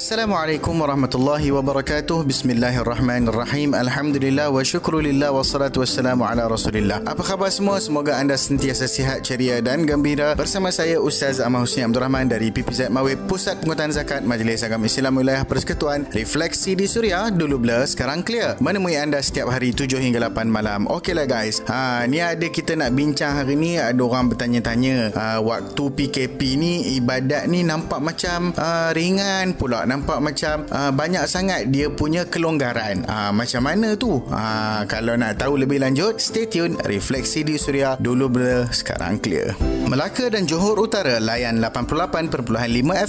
Assalamualaikum warahmatullahi wabarakatuh. Bismillahirrahmanirrahim. Alhamdulillah wa syukrulillah wa salatu wassalamu ala rasulillah. Apa khabar semua? Semoga anda sentiasa sihat, ceria dan gembira. Bersama saya Ustaz Ahmad Husni Abdul Rahman dari PPZ Mawib, Pusat Pengutan Zakat Majlis Agama Islam Wilayah Persekutuan. Refleksi di Suria, dulu blur, sekarang clear. Menemui anda setiap hari 7 hingga 8 malam. Okeylah guys. Ha, ni ada kita nak bincang hari ni. Ada orang bertanya-tanya. Ha, waktu PKP ni, ibadat ni nampak macam ha, ringan pula nampak macam uh, banyak sangat dia punya kelonggaran. Uh, macam mana tu? Uh, kalau nak tahu lebih lanjut, stay tune. Refleksi di Suria dulu blur, sekarang clear. Melaka dan Johor Utara layan 88.5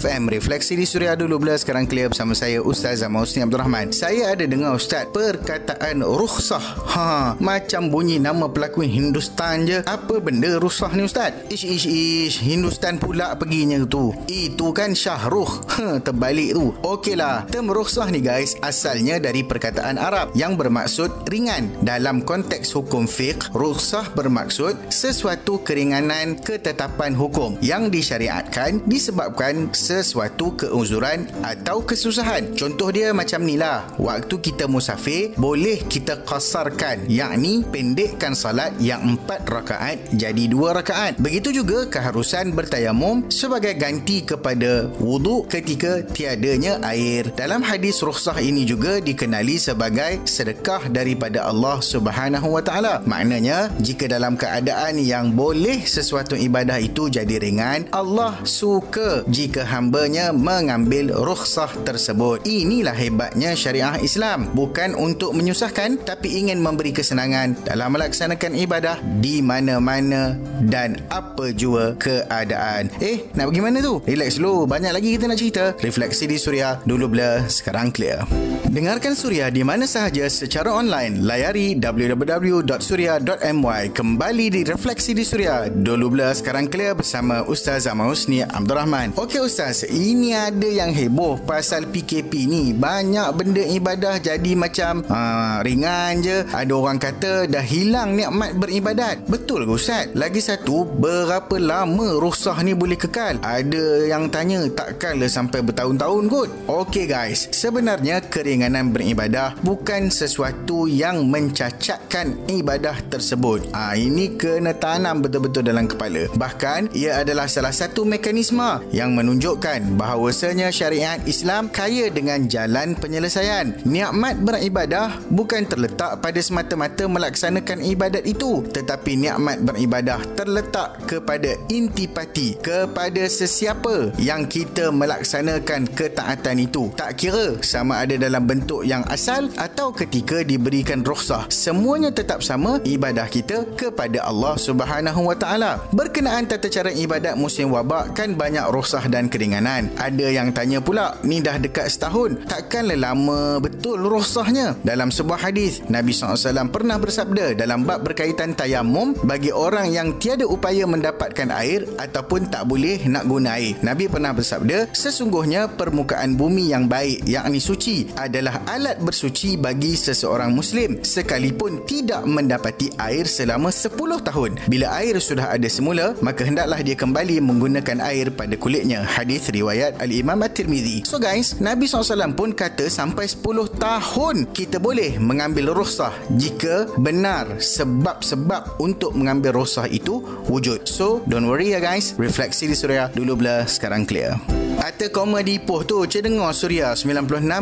FM Refleksi di Suria dulu blur sekarang clear bersama saya Ustaz Zaman Husni Abdul Rahman. Saya ada dengar Ustaz perkataan rukhsah. Ha, macam bunyi nama pelakon Hindustan je. Apa benda rukhsah ni Ustaz? Ish ish ish Hindustan pula perginya tu. Itu kan Syahrukh. Ha, terbalik tu tu. Okeylah, term rukhsah ni guys asalnya dari perkataan Arab yang bermaksud ringan. Dalam konteks hukum fiqh, rukhsah bermaksud sesuatu keringanan ketetapan hukum yang disyariatkan disebabkan sesuatu keuzuran atau kesusahan. Contoh dia macam ni lah. Waktu kita musafir, boleh kita kasarkan yakni pendekkan salat yang empat rakaat jadi dua rakaat. Begitu juga keharusan bertayamum sebagai ganti kepada wuduk ketika tiada adanya air. Dalam hadis rukhsah ini juga dikenali sebagai sedekah daripada Allah Subhanahu Wa Taala. Maknanya, jika dalam keadaan yang boleh sesuatu ibadah itu jadi ringan, Allah suka jika hambanya mengambil rukhsah tersebut. Inilah hebatnya syariah Islam. Bukan untuk menyusahkan tapi ingin memberi kesenangan dalam melaksanakan ibadah di mana-mana dan apa jua keadaan. Eh, nak pergi mana tu? Relax dulu. Banyak lagi kita nak cerita. Refleksi di Suria dulu blur sekarang clear. Dengarkan Suria di mana sahaja secara online. Layari www.suria.my. Kembali di Refleksi di Suria. Dulu blur sekarang clear bersama Ustaz Zaman Husni Abdul Rahman. Okey Ustaz, ini ada yang heboh pasal PKP ni. Banyak benda ibadah jadi macam aa, ringan je. Ada orang kata dah hilang nikmat beribadat. Betul ke Ustaz? Lagi satu, berapa lama rukhsah ni boleh kekal? Ada yang tanya takkanlah sampai bertahun-tahun kot. Okey guys, sebenarnya keringanan beribadah bukan sesuatu yang mencacatkan ibadah tersebut. Ah ha, ini kena tanam betul-betul dalam kepala. Bahkan ia adalah salah satu mekanisme yang menunjukkan bahawasanya syariat Islam kaya dengan jalan penyelesaian. Nikmat beribadah bukan terletak pada semata-mata melaksanakan ibadat itu, tetapi nikmat beribadah terletak kepada intipati kepada sesiapa yang kita melaksanakan ketaatan ketaatan itu. Tak kira sama ada dalam bentuk yang asal atau ketika diberikan rukhsah. Semuanya tetap sama ibadah kita kepada Allah Subhanahu Wa Taala. Berkenaan tata cara ibadat musim wabak kan banyak rukhsah dan keringanan. Ada yang tanya pula ni dah dekat setahun takkanlah lama betul rukhsahnya? Dalam sebuah hadis Nabi SAW pernah bersabda dalam bab berkaitan tayamum bagi orang yang tiada upaya mendapatkan air ataupun tak boleh nak guna air. Nabi pernah bersabda sesungguhnya permukaan permukaan bumi yang baik yakni suci adalah alat bersuci bagi seseorang muslim sekalipun tidak mendapati air selama 10 tahun. Bila air sudah ada semula maka hendaklah dia kembali menggunakan air pada kulitnya. Hadis riwayat al-Imam At-Tirmizi. So guys Nabi SAW pun kata sampai 10 tahun kita boleh mengambil rukhsah jika benar sebab-sebab untuk mengambil rukhsah itu wujud. So don't worry ya guys. Refleksi di suria dulu bila sekarang clear Kata koma di Ipoh tu, cik dengar Suria 96.0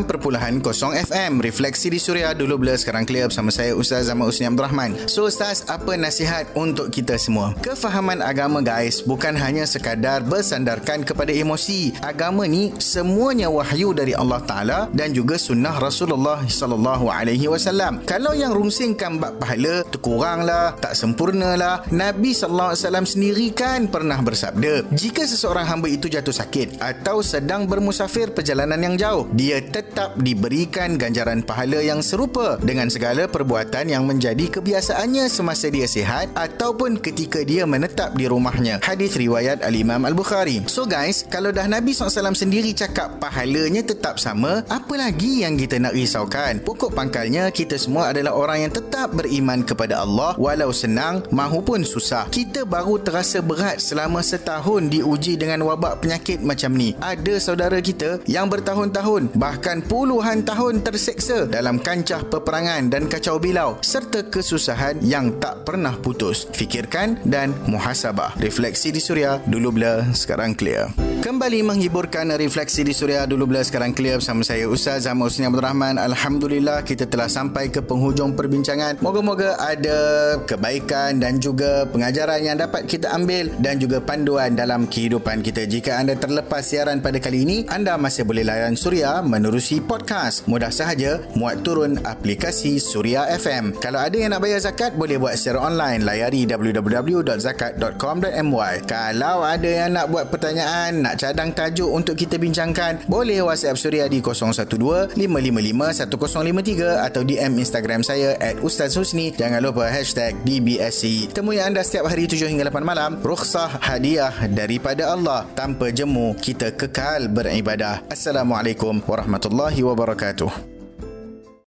FM. Refleksi di Suria dulu bila sekarang clear bersama saya Ustaz Zaman Usni Abdul Rahman. So Ustaz, apa nasihat untuk kita semua? Kefahaman agama guys, bukan hanya sekadar bersandarkan kepada emosi. Agama ni semuanya wahyu dari Allah Ta'ala dan juga sunnah Rasulullah Sallallahu Alaihi Wasallam. Kalau yang rungsingkan bab pahala, terkuranglah, tak sempurnalah. Nabi Sallallahu Alaihi Wasallam sendiri kan pernah bersabda, jika seseorang hamba itu jatuh sakit atau sedang bermusafir perjalanan yang jauh, dia tetap diberikan ganjaran pahala yang serupa dengan segala perbuatan yang menjadi kebiasaannya semasa dia sihat ataupun ketika dia menetap di rumahnya. Hadis riwayat Al-Imam Al-Bukhari. So guys, kalau dah Nabi SAW sendiri cakap pahalanya tetap sama, apa lagi yang kita nak risaukan? Pokok pangkalnya, kita semua adalah orang yang tetap beriman kepada Allah walau senang mahupun susah. Kita baru terasa berat selama setahun diuji dengan wabak penyakit macam ni ada saudara kita yang bertahun-tahun bahkan puluhan tahun terseksa dalam kancah peperangan dan kacau bilau serta kesusahan yang tak pernah putus. Fikirkan dan muhasabah. Refleksi di Suria dulu blur sekarang clear. Kembali menghiburkan refleksi di Suria dulu blur sekarang clear bersama saya Ustaz Zaman Usni Abdul Rahman. Alhamdulillah kita telah sampai ke penghujung perbincangan. Moga-moga ada kebaikan dan juga pengajaran yang dapat kita ambil dan juga panduan dalam kehidupan kita. Jika anda terlepas siaran pada kali ini, anda masih boleh layan Suria menerusi podcast. Mudah sahaja muat turun aplikasi Suria FM. Kalau ada yang nak bayar zakat, boleh buat secara online. Layari www.zakat.com.my Kalau ada yang nak buat pertanyaan, nak cadang tajuk untuk kita bincangkan, boleh WhatsApp Suria di 012-555-1053 atau DM Instagram saya at Ustaz Husni. Jangan lupa hashtag DBSC. Temui anda setiap hari 7 hingga 8 malam. Rukhsah hadiah daripada Allah. Tanpa jemu, kita kekal beribadah. Assalamualaikum warahmatullahi wabarakatuh.